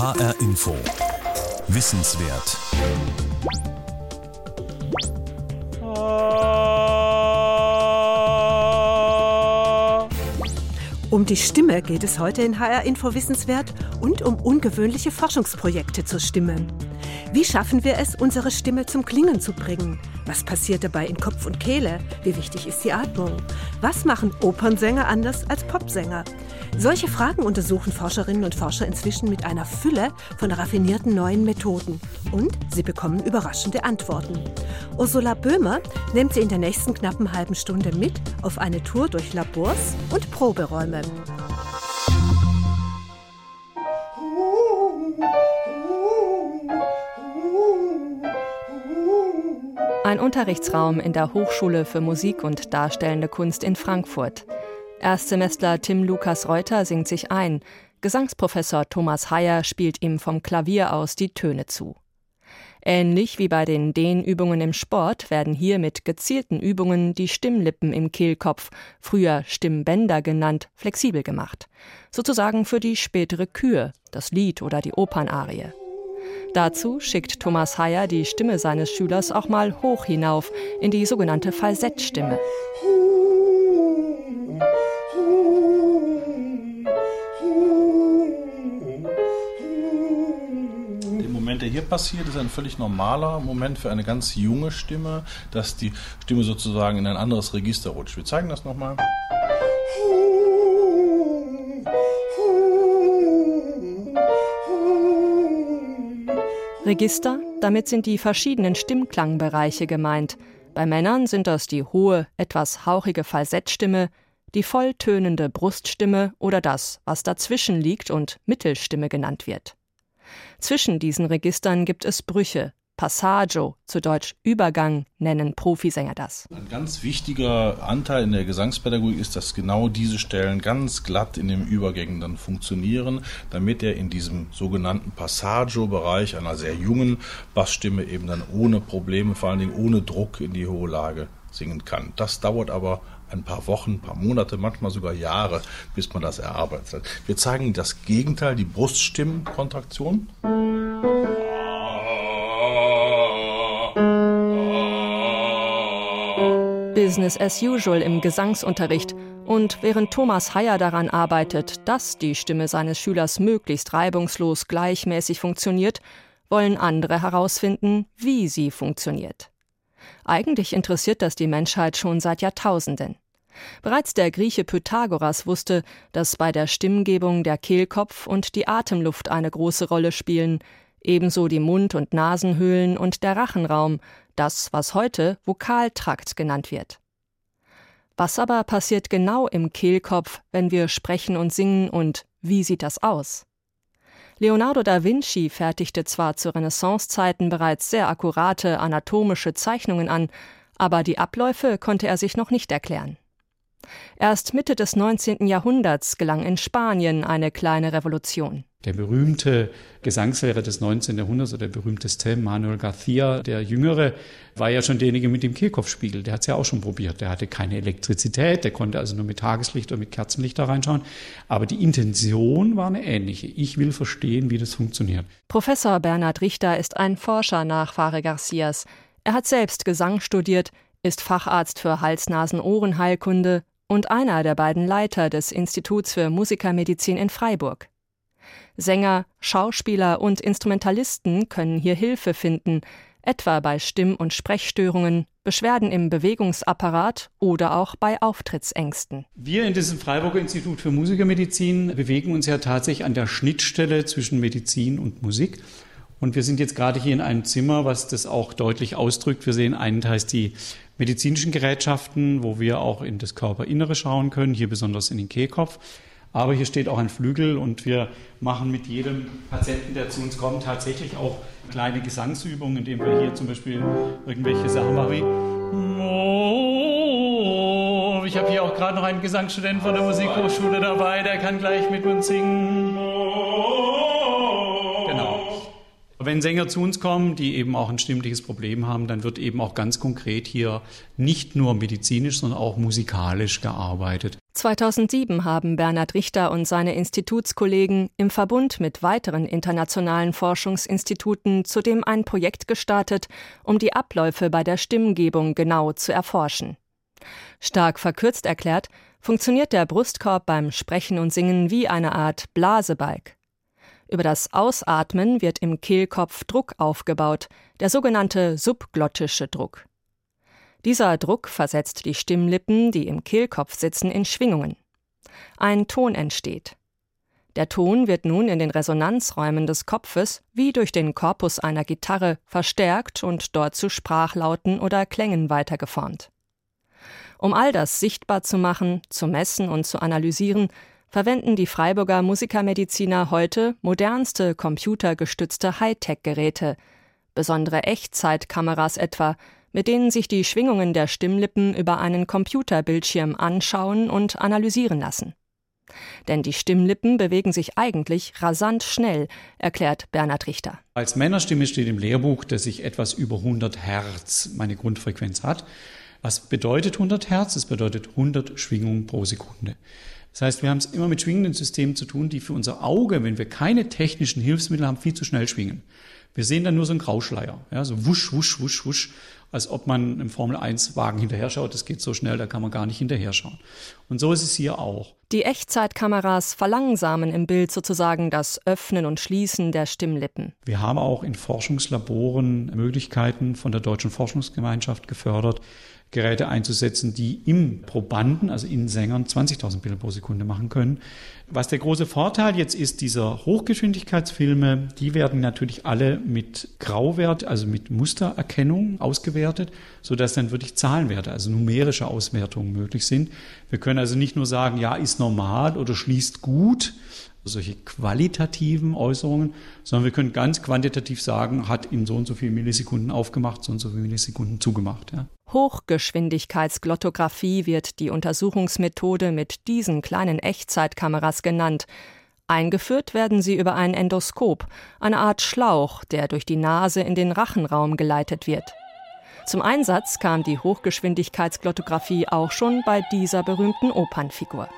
HR Info. Wissenswert. Um die Stimme geht es heute in HR Info Wissenswert und um ungewöhnliche Forschungsprojekte zur Stimme. Wie schaffen wir es, unsere Stimme zum Klingen zu bringen? Was passiert dabei in Kopf und Kehle? Wie wichtig ist die Atmung? Was machen Opernsänger anders als Popsänger? Solche Fragen untersuchen Forscherinnen und Forscher inzwischen mit einer Fülle von raffinierten neuen Methoden. Und sie bekommen überraschende Antworten. Ursula Böhmer nimmt sie in der nächsten knappen halben Stunde mit auf eine Tour durch Labors und Proberäume. Ein Unterrichtsraum in der Hochschule für Musik und Darstellende Kunst in Frankfurt. Erstsemestler Tim Lukas Reuter singt sich ein. Gesangsprofessor Thomas Heyer spielt ihm vom Klavier aus die Töne zu. Ähnlich wie bei den Dehnübungen im Sport werden hier mit gezielten Übungen die Stimmlippen im Kehlkopf, früher Stimmbänder genannt, flexibel gemacht. Sozusagen für die spätere Kür, das Lied oder die Opernarie. Dazu schickt Thomas Heyer die Stimme seines Schülers auch mal hoch hinauf in die sogenannte Falsettstimme. der hier passiert, ist ein völlig normaler Moment für eine ganz junge Stimme, dass die Stimme sozusagen in ein anderes Register rutscht. Wir zeigen das nochmal. Register, damit sind die verschiedenen Stimmklangbereiche gemeint. Bei Männern sind das die hohe, etwas hauchige Falsettstimme, die volltönende Bruststimme oder das, was dazwischen liegt und Mittelstimme genannt wird. Zwischen diesen Registern gibt es Brüche. Passaggio, zu Deutsch Übergang, nennen Profisänger das. Ein ganz wichtiger Anteil in der Gesangspädagogik ist, dass genau diese Stellen ganz glatt in den Übergängen dann funktionieren, damit er in diesem sogenannten Passaggio-Bereich einer sehr jungen Bassstimme eben dann ohne Probleme, vor allen Dingen ohne Druck in die hohe Lage singen kann. Das dauert aber ein paar Wochen, ein paar Monate, manchmal sogar Jahre, bis man das erarbeitet hat. Wir zeigen das Gegenteil, die Bruststimmenkontraktion. Business as usual im Gesangsunterricht. Und während Thomas Heyer daran arbeitet, dass die Stimme seines Schülers möglichst reibungslos gleichmäßig funktioniert, wollen andere herausfinden, wie sie funktioniert. Eigentlich interessiert das die Menschheit schon seit Jahrtausenden. Bereits der Grieche Pythagoras wusste, dass bei der Stimmgebung der Kehlkopf und die Atemluft eine große Rolle spielen, ebenso die Mund- und Nasenhöhlen und der Rachenraum, das, was heute Vokaltrakt genannt wird. Was aber passiert genau im Kehlkopf, wenn wir sprechen und singen und wie sieht das aus? Leonardo da Vinci fertigte zwar zu Renaissancezeiten bereits sehr akkurate anatomische Zeichnungen an, aber die Abläufe konnte er sich noch nicht erklären. Erst Mitte des 19. Jahrhunderts gelang in Spanien eine kleine Revolution. Der berühmte Gesangslehrer des 19. Jahrhunderts oder der berühmteste Manuel García, der Jüngere, war ja schon derjenige mit dem Kehlkopfspiegel. Der hat es ja auch schon probiert. Der hatte keine Elektrizität, der konnte also nur mit Tageslicht oder mit Kerzenlicht da reinschauen. Aber die Intention war eine ähnliche. Ich will verstehen, wie das funktioniert. Professor Bernhard Richter ist ein Forscher Nachfahre Garcias. Er hat selbst Gesang studiert, ist Facharzt für Hals-Nasen-Ohrenheilkunde und einer der beiden Leiter des Instituts für Musikermedizin in Freiburg. Sänger, Schauspieler und Instrumentalisten können hier Hilfe finden, etwa bei Stimm- und Sprechstörungen, Beschwerden im Bewegungsapparat oder auch bei Auftrittsängsten. Wir in diesem Freiburger Institut für Musikermedizin bewegen uns ja tatsächlich an der Schnittstelle zwischen Medizin und Musik. Und wir sind jetzt gerade hier in einem Zimmer, was das auch deutlich ausdrückt. Wir sehen einen Teil die medizinischen Gerätschaften, wo wir auch in das Körperinnere schauen können, hier besonders in den Kehlkopf. Aber hier steht auch ein Flügel und wir machen mit jedem Patienten, der zu uns kommt, tatsächlich auch kleine Gesangsübungen, indem wir hier zum Beispiel irgendwelche Sachen machen wie Ich habe hier auch gerade noch einen Gesangsstudenten von der Musikhochschule dabei, der kann gleich mit uns singen. Wenn Sänger zu uns kommen, die eben auch ein stimmliches Problem haben, dann wird eben auch ganz konkret hier nicht nur medizinisch, sondern auch musikalisch gearbeitet. 2007 haben Bernhard Richter und seine Institutskollegen im Verbund mit weiteren internationalen Forschungsinstituten zudem ein Projekt gestartet, um die Abläufe bei der Stimmgebung genau zu erforschen. Stark verkürzt erklärt, funktioniert der Brustkorb beim Sprechen und Singen wie eine Art Blasebalg. Über das Ausatmen wird im Kehlkopf Druck aufgebaut, der sogenannte subglottische Druck. Dieser Druck versetzt die Stimmlippen, die im Kehlkopf sitzen, in Schwingungen. Ein Ton entsteht. Der Ton wird nun in den Resonanzräumen des Kopfes wie durch den Korpus einer Gitarre verstärkt und dort zu Sprachlauten oder Klängen weitergeformt. Um all das sichtbar zu machen, zu messen und zu analysieren, verwenden die Freiburger Musikermediziner heute modernste computergestützte Hightech-Geräte, besondere Echtzeitkameras etwa, mit denen sich die Schwingungen der Stimmlippen über einen Computerbildschirm anschauen und analysieren lassen. Denn die Stimmlippen bewegen sich eigentlich rasant schnell, erklärt Bernhard Richter. Als Männerstimme steht im Lehrbuch, dass ich etwas über 100 Hertz meine Grundfrequenz hat. Was bedeutet 100 Hertz? Es bedeutet 100 Schwingungen pro Sekunde. Das heißt, wir haben es immer mit schwingenden Systemen zu tun, die für unser Auge, wenn wir keine technischen Hilfsmittel haben, viel zu schnell schwingen. Wir sehen dann nur so einen Grauschleier, ja, so wusch, wusch, wusch, wusch, als ob man im Formel-1-Wagen hinterher schaut. Das geht so schnell, da kann man gar nicht hinterher schauen. Und so ist es hier auch. Die Echtzeitkameras verlangsamen im Bild sozusagen das Öffnen und Schließen der Stimmlippen. Wir haben auch in Forschungslaboren Möglichkeiten von der Deutschen Forschungsgemeinschaft gefördert, Geräte einzusetzen, die im Probanden, also in Sängern, 20.000 Bilder pro Sekunde machen können. Was der große Vorteil jetzt ist, dieser Hochgeschwindigkeitsfilme, die werden natürlich alle mit Grauwert, also mit Mustererkennung ausgewertet, sodass dann wirklich Zahlenwerte, also numerische Auswertungen möglich sind. Wir können also nicht nur sagen, ja, ist normal oder schließt gut, solche qualitativen Äußerungen, sondern wir können ganz quantitativ sagen, hat in so und so vielen Millisekunden aufgemacht, so und so viele Millisekunden zugemacht. Ja. Hochgeschwindigkeitsglottographie wird die Untersuchungsmethode mit diesen kleinen Echtzeitkameras genannt. Eingeführt werden sie über ein Endoskop, eine Art Schlauch, der durch die Nase in den Rachenraum geleitet wird. Zum Einsatz kam die Hochgeschwindigkeitsglottographie auch schon bei dieser berühmten Opernfigur.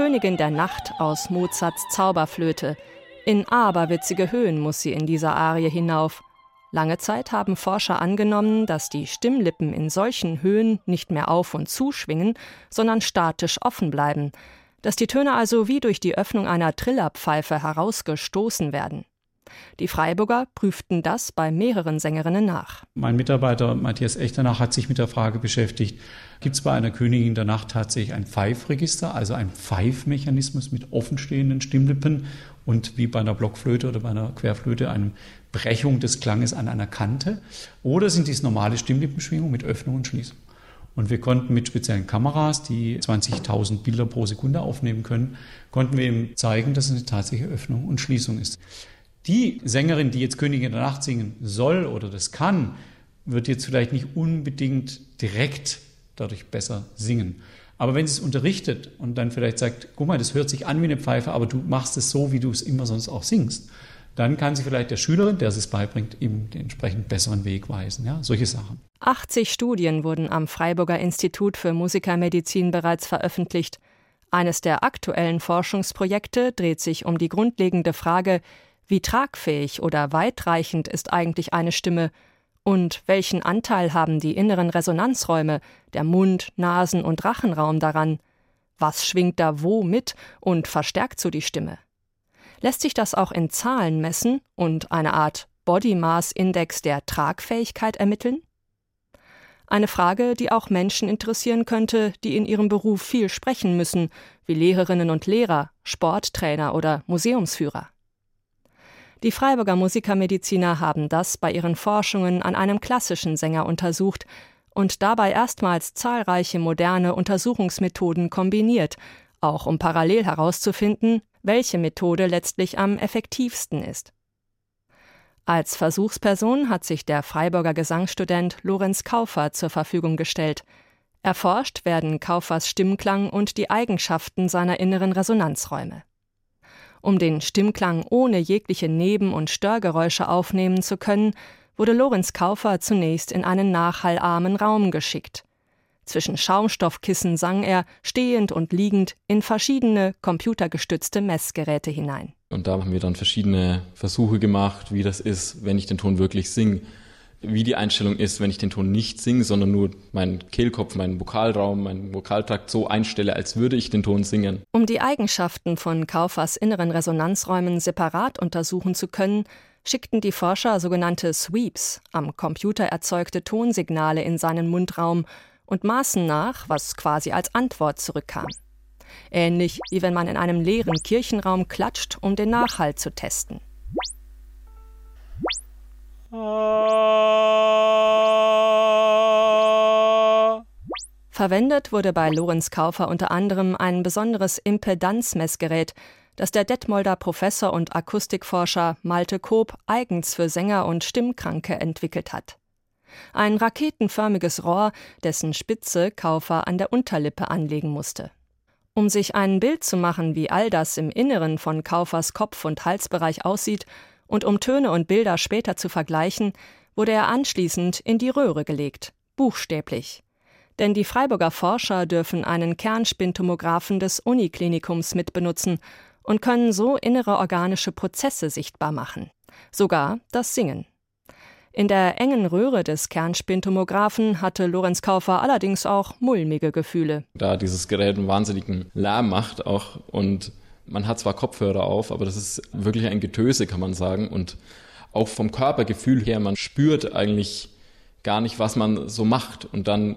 Königin der Nacht aus Mozarts Zauberflöte. In aberwitzige Höhen muss sie in dieser Arie hinauf. Lange Zeit haben Forscher angenommen, dass die Stimmlippen in solchen Höhen nicht mehr auf und zuschwingen, sondern statisch offen bleiben, dass die Töne also wie durch die Öffnung einer Trillerpfeife herausgestoßen werden. Die Freiburger prüften das bei mehreren Sängerinnen nach. Mein Mitarbeiter Matthias Echternach hat sich mit der Frage beschäftigt, gibt es bei einer Königin der Nacht tatsächlich ein Pfeifregister, also ein Pfeifmechanismus mit offenstehenden Stimmlippen und wie bei einer Blockflöte oder bei einer Querflöte eine Brechung des Klanges an einer Kante? Oder sind dies normale Stimmlippenschwingungen mit Öffnung und Schließung? Und wir konnten mit speziellen Kameras, die 20.000 Bilder pro Sekunde aufnehmen können, konnten wir ihm zeigen, dass es eine tatsächliche Öffnung und Schließung ist. Die Sängerin, die jetzt Königin der Nacht singen soll oder das kann, wird jetzt vielleicht nicht unbedingt direkt dadurch besser singen. Aber wenn sie es unterrichtet und dann vielleicht sagt, guck mal, das hört sich an wie eine Pfeife, aber du machst es so, wie du es immer sonst auch singst, dann kann sie vielleicht der Schülerin, der es beibringt, ihm den entsprechend besseren Weg weisen. Ja, solche Sachen. 80 Studien wurden am Freiburger Institut für Musikermedizin bereits veröffentlicht. Eines der aktuellen Forschungsprojekte dreht sich um die grundlegende Frage, wie tragfähig oder weitreichend ist eigentlich eine Stimme? Und welchen Anteil haben die inneren Resonanzräume, der Mund-, Nasen- und Rachenraum daran? Was schwingt da wo mit und verstärkt so die Stimme? Lässt sich das auch in Zahlen messen und eine Art Body Mass Index der Tragfähigkeit ermitteln? Eine Frage, die auch Menschen interessieren könnte, die in ihrem Beruf viel sprechen müssen, wie Lehrerinnen und Lehrer, Sporttrainer oder Museumsführer. Die Freiburger Musikermediziner haben das bei ihren Forschungen an einem klassischen Sänger untersucht und dabei erstmals zahlreiche moderne Untersuchungsmethoden kombiniert, auch um parallel herauszufinden, welche Methode letztlich am effektivsten ist. Als Versuchsperson hat sich der Freiburger Gesangsstudent Lorenz Kaufer zur Verfügung gestellt. Erforscht werden Kaufers Stimmklang und die Eigenschaften seiner inneren Resonanzräume. Um den Stimmklang ohne jegliche Neben- und Störgeräusche aufnehmen zu können, wurde Lorenz Kaufer zunächst in einen nachhallarmen Raum geschickt. Zwischen Schaumstoffkissen sang er, stehend und liegend, in verschiedene computergestützte Messgeräte hinein. Und da haben wir dann verschiedene Versuche gemacht, wie das ist, wenn ich den Ton wirklich singe. Wie die Einstellung ist, wenn ich den Ton nicht singe, sondern nur meinen Kehlkopf, meinen Vokalraum, meinen Vokaltrakt so einstelle, als würde ich den Ton singen. Um die Eigenschaften von Kaufers inneren Resonanzräumen separat untersuchen zu können, schickten die Forscher sogenannte Sweeps, am Computer erzeugte Tonsignale in seinen Mundraum und maßen nach, was quasi als Antwort zurückkam. Ähnlich wie wenn man in einem leeren Kirchenraum klatscht, um den Nachhall zu testen. Verwendet wurde bei Lorenz Kaufer unter anderem ein besonderes Impedanzmessgerät, das der Detmolder Professor und Akustikforscher Malte Koop eigens für Sänger und Stimmkranke entwickelt hat. Ein raketenförmiges Rohr, dessen Spitze Kaufer an der Unterlippe anlegen musste. Um sich ein Bild zu machen, wie all das im Inneren von Kaufers Kopf- und Halsbereich aussieht und um Töne und Bilder später zu vergleichen, wurde er anschließend in die Röhre gelegt, buchstäblich. Denn die Freiburger Forscher dürfen einen Kernspintomographen des Uniklinikums mitbenutzen und können so innere organische Prozesse sichtbar machen. Sogar das Singen. In der engen Röhre des Kernspintomographen hatte Lorenz Kaufer allerdings auch mulmige Gefühle. Da dieses Gerät einen wahnsinnigen Lärm macht auch und man hat zwar Kopfhörer auf, aber das ist wirklich ein Getöse, kann man sagen. Und auch vom Körpergefühl her, man spürt eigentlich gar nicht, was man so macht. Und dann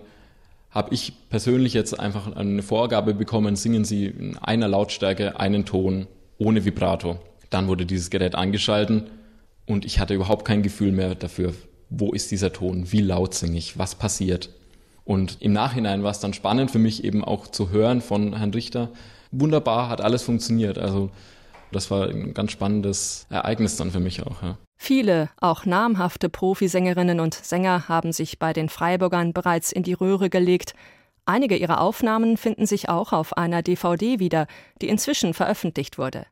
habe ich persönlich jetzt einfach eine Vorgabe bekommen, singen Sie in einer Lautstärke einen Ton ohne Vibrato. Dann wurde dieses Gerät angeschalten und ich hatte überhaupt kein Gefühl mehr dafür, wo ist dieser Ton, wie laut singe ich, was passiert. Und im Nachhinein war es dann spannend für mich eben auch zu hören von Herrn Richter. Wunderbar, hat alles funktioniert. Also das war ein ganz spannendes Ereignis dann für mich auch. Ja. Viele, auch namhafte Profisängerinnen und Sänger haben sich bei den Freiburgern bereits in die Röhre gelegt. Einige ihrer Aufnahmen finden sich auch auf einer DVD wieder, die inzwischen veröffentlicht wurde.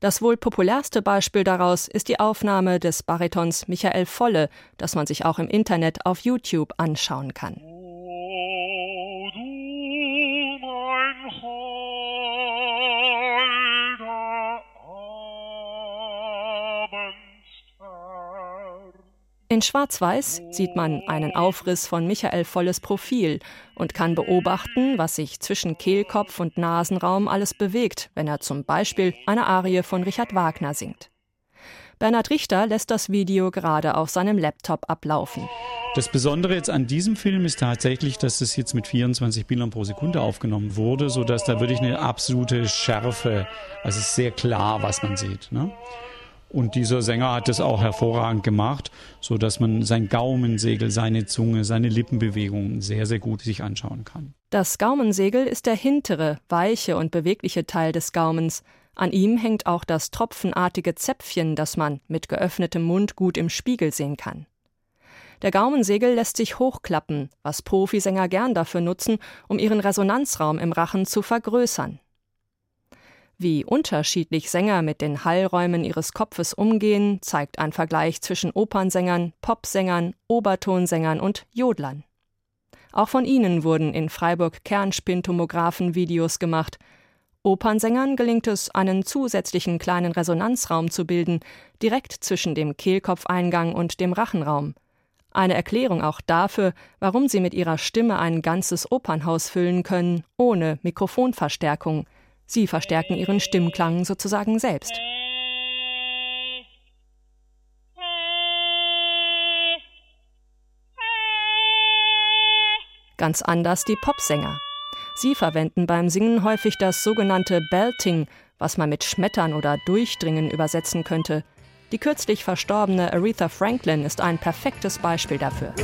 Das wohl populärste Beispiel daraus ist die Aufnahme des Baritons Michael Volle, das man sich auch im Internet auf YouTube anschauen kann. In Schwarz-Weiß sieht man einen Aufriss von Michael Volles Profil und kann beobachten, was sich zwischen Kehlkopf und Nasenraum alles bewegt, wenn er zum Beispiel eine Arie von Richard Wagner singt. Bernhard Richter lässt das Video gerade auf seinem Laptop ablaufen. Das Besondere jetzt an diesem Film ist tatsächlich, dass es jetzt mit 24 Bildern pro Sekunde aufgenommen wurde, sodass da wirklich eine absolute Schärfe, also es ist sehr klar, was man sieht. Ne? Und dieser Sänger hat das auch hervorragend gemacht, so dass man sein Gaumensegel, seine Zunge, seine Lippenbewegungen sehr, sehr gut sich anschauen kann. Das Gaumensegel ist der hintere, weiche und bewegliche Teil des Gaumens. An ihm hängt auch das tropfenartige Zäpfchen, das man mit geöffnetem Mund gut im Spiegel sehen kann. Der Gaumensegel lässt sich hochklappen, was Profisänger gern dafür nutzen, um ihren Resonanzraum im Rachen zu vergrößern. Wie unterschiedlich Sänger mit den Hallräumen ihres Kopfes umgehen, zeigt ein Vergleich zwischen Opernsängern, Popsängern, Obertonsängern und Jodlern. Auch von ihnen wurden in Freiburg Kernspintomographen-Videos gemacht. Opernsängern gelingt es, einen zusätzlichen kleinen Resonanzraum zu bilden, direkt zwischen dem Kehlkopfeingang und dem Rachenraum. Eine Erklärung auch dafür, warum sie mit ihrer Stimme ein ganzes Opernhaus füllen können, ohne Mikrofonverstärkung – Sie verstärken ihren Stimmklang sozusagen selbst. Ganz anders die Popsänger. Sie verwenden beim Singen häufig das sogenannte Belting, was man mit Schmettern oder Durchdringen übersetzen könnte. Die kürzlich verstorbene Aretha Franklin ist ein perfektes Beispiel dafür.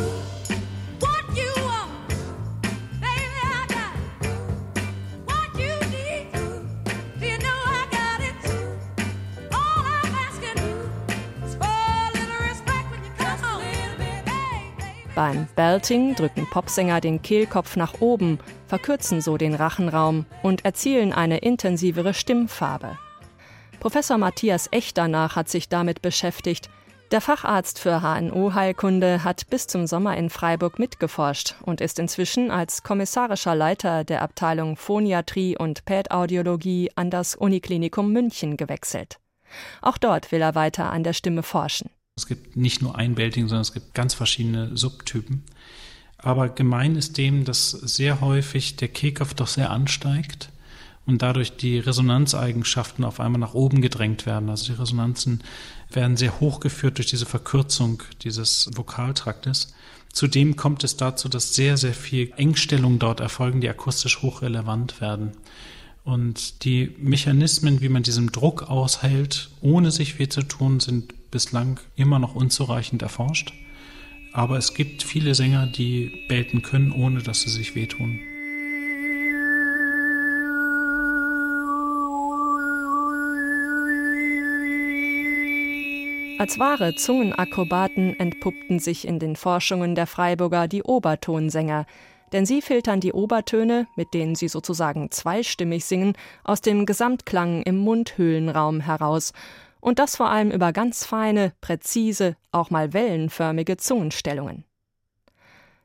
Beim Belting drücken Popsänger den Kehlkopf nach oben, verkürzen so den Rachenraum und erzielen eine intensivere Stimmfarbe. Professor Matthias Echternach hat sich damit beschäftigt. Der Facharzt für HNO-Heilkunde hat bis zum Sommer in Freiburg mitgeforscht und ist inzwischen als kommissarischer Leiter der Abteilung Phoniatrie und Pätaudiologie an das Uniklinikum München gewechselt. Auch dort will er weiter an der Stimme forschen. Es gibt nicht nur ein Belting, sondern es gibt ganz verschiedene Subtypen. Aber gemein ist dem, dass sehr häufig der Kehlkopf doch sehr ansteigt und dadurch die Resonanzeigenschaften auf einmal nach oben gedrängt werden. Also die Resonanzen werden sehr hochgeführt durch diese Verkürzung dieses Vokaltraktes. Zudem kommt es dazu, dass sehr, sehr viel Engstellungen dort erfolgen, die akustisch hochrelevant werden. Und die Mechanismen, wie man diesem Druck aushält, ohne sich weh zu tun, sind bislang immer noch unzureichend erforscht. Aber es gibt viele Sänger, die belten können, ohne dass sie sich wehtun. Als wahre Zungenakrobaten entpuppten sich in den Forschungen der Freiburger die Obertonsänger, denn sie filtern die Obertöne, mit denen sie sozusagen zweistimmig singen, aus dem Gesamtklang im Mundhöhlenraum heraus und das vor allem über ganz feine, präzise, auch mal wellenförmige Zungenstellungen.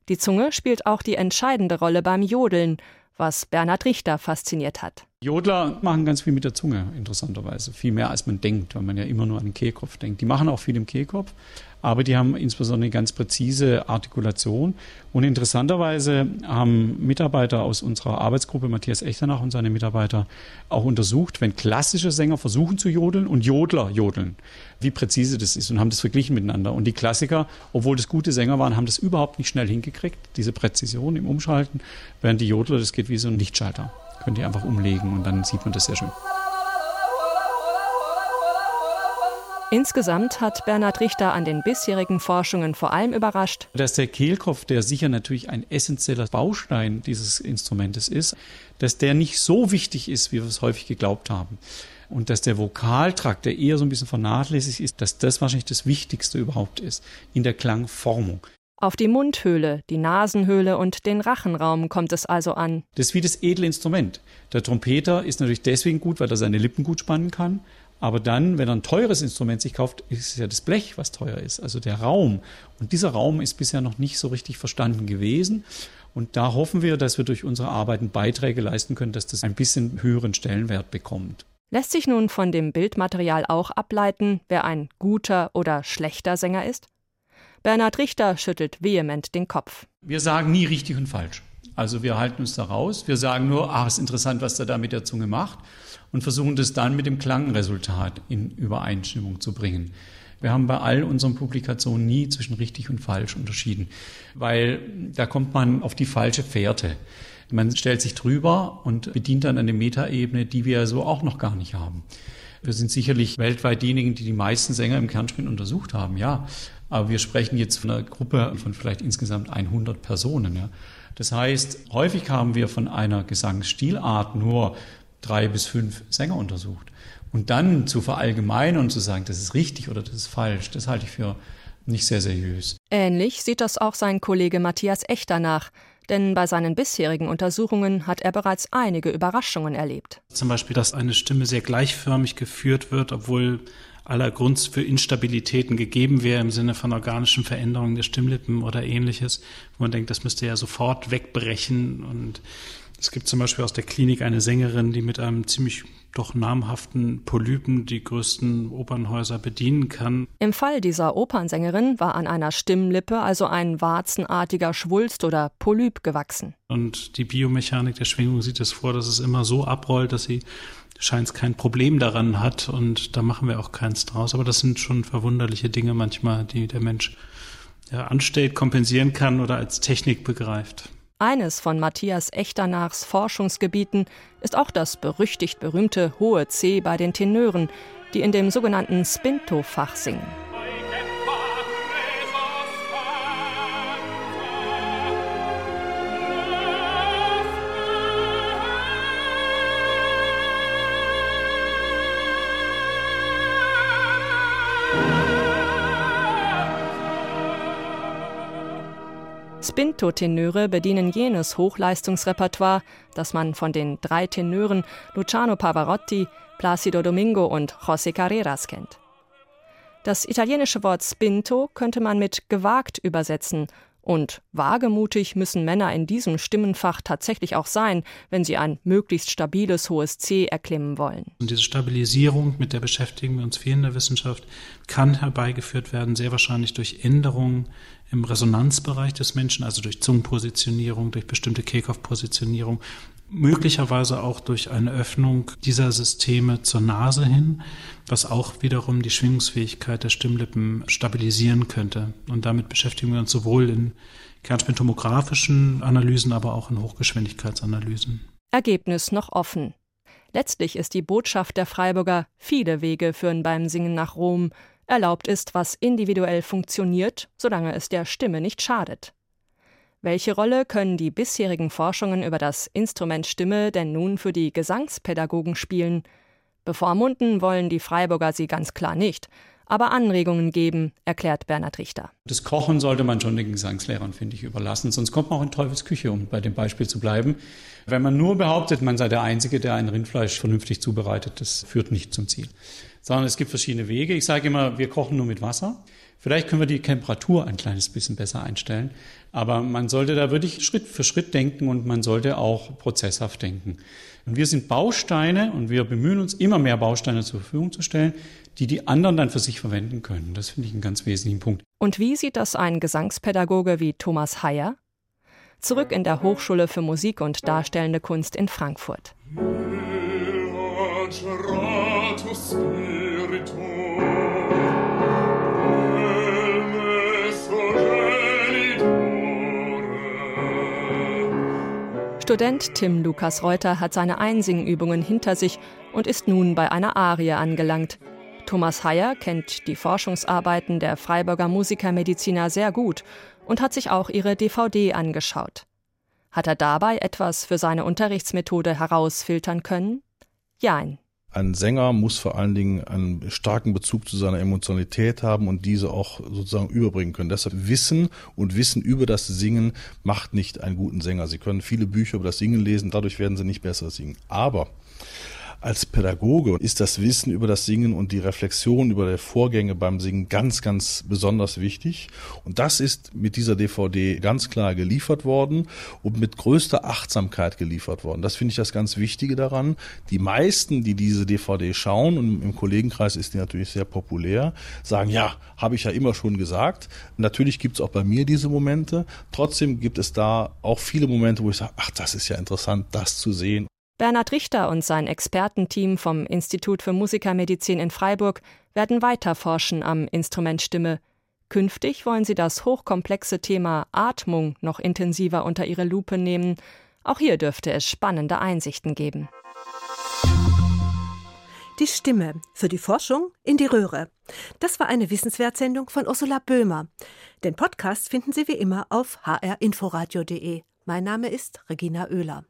Die Zunge spielt auch die entscheidende Rolle beim Jodeln, was Bernhard Richter fasziniert hat. Jodler machen ganz viel mit der Zunge, interessanterweise. Viel mehr als man denkt, weil man ja immer nur an den Kehlkopf denkt. Die machen auch viel im Kehlkopf, aber die haben insbesondere eine ganz präzise Artikulation. Und interessanterweise haben Mitarbeiter aus unserer Arbeitsgruppe, Matthias Echternach und seine Mitarbeiter, auch untersucht, wenn klassische Sänger versuchen zu jodeln und Jodler jodeln, wie präzise das ist und haben das verglichen miteinander. Und die Klassiker, obwohl das gute Sänger waren, haben das überhaupt nicht schnell hingekriegt, diese Präzision im Umschalten, während die Jodler, das geht wie so ein Lichtschalter könnt ihr einfach umlegen und dann sieht man das sehr schön. Insgesamt hat Bernhard Richter an den bisherigen Forschungen vor allem überrascht, dass der Kehlkopf, der sicher natürlich ein essentieller Baustein dieses Instrumentes ist, dass der nicht so wichtig ist, wie wir es häufig geglaubt haben. Und dass der Vokaltrakt, der eher so ein bisschen vernachlässigt ist, dass das wahrscheinlich das Wichtigste überhaupt ist in der Klangformung. Auf die Mundhöhle, die Nasenhöhle und den Rachenraum kommt es also an. Das ist wie das edle Instrument. Der Trompeter ist natürlich deswegen gut, weil er seine Lippen gut spannen kann. Aber dann, wenn er ein teures Instrument sich kauft, ist es ja das Blech, was teuer ist, also der Raum. Und dieser Raum ist bisher noch nicht so richtig verstanden gewesen. Und da hoffen wir, dass wir durch unsere Arbeiten Beiträge leisten können, dass das ein bisschen höheren Stellenwert bekommt. Lässt sich nun von dem Bildmaterial auch ableiten, wer ein guter oder schlechter Sänger ist? Bernhard Richter schüttelt vehement den Kopf. Wir sagen nie richtig und falsch. Also wir halten uns da raus. Wir sagen nur, ach, ist interessant, was der da mit der Zunge macht und versuchen das dann mit dem Klangresultat in Übereinstimmung zu bringen. Wir haben bei all unseren Publikationen nie zwischen richtig und falsch unterschieden, weil da kommt man auf die falsche Fährte. Man stellt sich drüber und bedient dann eine Metaebene, die wir so auch noch gar nicht haben. Wir sind sicherlich weltweit diejenigen, die die meisten Sänger im Kernspiel untersucht haben, ja. Aber wir sprechen jetzt von einer Gruppe von vielleicht insgesamt 100 Personen. Ja. Das heißt, häufig haben wir von einer Gesangsstilart nur drei bis fünf Sänger untersucht. Und dann zu verallgemeinern und zu sagen, das ist richtig oder das ist falsch, das halte ich für nicht sehr seriös. Ähnlich sieht das auch sein Kollege Matthias Echter nach. Denn bei seinen bisherigen Untersuchungen hat er bereits einige Überraschungen erlebt. Zum Beispiel, dass eine Stimme sehr gleichförmig geführt wird, obwohl aller Grund für Instabilitäten gegeben wäre im Sinne von organischen Veränderungen der Stimmlippen oder ähnliches, wo man denkt, das müsste ja sofort wegbrechen. Und es gibt zum Beispiel aus der Klinik eine Sängerin, die mit einem ziemlich doch namhaften Polypen die größten Opernhäuser bedienen kann. Im Fall dieser Opernsängerin war an einer Stimmlippe also ein warzenartiger Schwulst oder Polyp gewachsen. Und die Biomechanik der Schwingung sieht es vor, dass es immer so abrollt, dass sie scheint es kein Problem daran hat und da machen wir auch keins draus. Aber das sind schon verwunderliche Dinge manchmal, die der Mensch ja, anstellt, kompensieren kann oder als Technik begreift. Eines von Matthias Echternachs Forschungsgebieten ist auch das berüchtigt berühmte hohe C bei den Tenören, die in dem sogenannten Spinto-Fach singen. Spinto-Tenöre bedienen jenes Hochleistungsrepertoire, das man von den drei Tenören Luciano Pavarotti, Placido Domingo und José Carreras kennt. Das italienische Wort Spinto könnte man mit gewagt übersetzen und wagemutig müssen Männer in diesem Stimmenfach tatsächlich auch sein, wenn sie ein möglichst stabiles hohes C erklimmen wollen. Und diese Stabilisierung, mit der beschäftigen wir uns viel in der Wissenschaft, kann herbeigeführt werden, sehr wahrscheinlich durch Änderungen im Resonanzbereich des Menschen, also durch Zungenpositionierung, durch bestimmte Kehlkopfpositionierung möglicherweise auch durch eine Öffnung dieser Systeme zur Nase hin, was auch wiederum die Schwingungsfähigkeit der Stimmlippen stabilisieren könnte. Und damit beschäftigen wir uns sowohl in kernspintomografischen Analysen, aber auch in Hochgeschwindigkeitsanalysen. Ergebnis noch offen. Letztlich ist die Botschaft der Freiburger, viele Wege führen beim Singen nach Rom, erlaubt ist, was individuell funktioniert, solange es der Stimme nicht schadet. Welche Rolle können die bisherigen Forschungen über das Instrument Stimme denn nun für die Gesangspädagogen spielen? Bevormunden wollen die Freiburger sie ganz klar nicht, aber Anregungen geben, erklärt Bernhard Richter. Das Kochen sollte man schon den Gesangslehrern, finde ich, überlassen, sonst kommt man auch in Teufels Küche, um bei dem Beispiel zu bleiben. Wenn man nur behauptet, man sei der Einzige, der ein Rindfleisch vernünftig zubereitet, das führt nicht zum Ziel. Sondern es gibt verschiedene Wege. Ich sage immer, wir kochen nur mit Wasser. Vielleicht können wir die Temperatur ein kleines bisschen besser einstellen. Aber man sollte da wirklich Schritt für Schritt denken und man sollte auch prozesshaft denken. Und wir sind Bausteine und wir bemühen uns, immer mehr Bausteine zur Verfügung zu stellen, die die anderen dann für sich verwenden können. Das finde ich einen ganz wesentlichen Punkt. Und wie sieht das ein Gesangspädagoge wie Thomas Heyer? Zurück in der Hochschule für Musik und Darstellende Kunst in Frankfurt. Student Tim Lukas Reuter hat seine Einsingübungen hinter sich und ist nun bei einer Arie angelangt. Thomas Heyer kennt die Forschungsarbeiten der Freiburger Musikermediziner sehr gut und hat sich auch ihre DVD angeschaut. Hat er dabei etwas für seine Unterrichtsmethode herausfiltern können? Jein. Ein Sänger muss vor allen Dingen einen starken Bezug zu seiner Emotionalität haben und diese auch sozusagen überbringen können. Deshalb Wissen und Wissen über das Singen macht nicht einen guten Sänger. Sie können viele Bücher über das Singen lesen, dadurch werden sie nicht besser singen. Aber als Pädagoge ist das Wissen über das Singen und die Reflexion über die Vorgänge beim Singen ganz, ganz besonders wichtig. Und das ist mit dieser DVD ganz klar geliefert worden und mit größter Achtsamkeit geliefert worden. Das finde ich das ganz Wichtige daran. Die meisten, die diese DVD schauen, und im Kollegenkreis ist die natürlich sehr populär, sagen, ja, habe ich ja immer schon gesagt. Natürlich gibt es auch bei mir diese Momente. Trotzdem gibt es da auch viele Momente, wo ich sage, ach, das ist ja interessant, das zu sehen. Bernhard Richter und sein Expertenteam vom Institut für Musikermedizin in Freiburg werden weiter forschen am Instrument Stimme. Künftig wollen sie das hochkomplexe Thema Atmung noch intensiver unter ihre Lupe nehmen. Auch hier dürfte es spannende Einsichten geben. Die Stimme für die Forschung in die Röhre. Das war eine Wissenswertsendung von Ursula Böhmer. Den Podcast finden Sie wie immer auf hrinforadio.de. Mein Name ist Regina Oehler.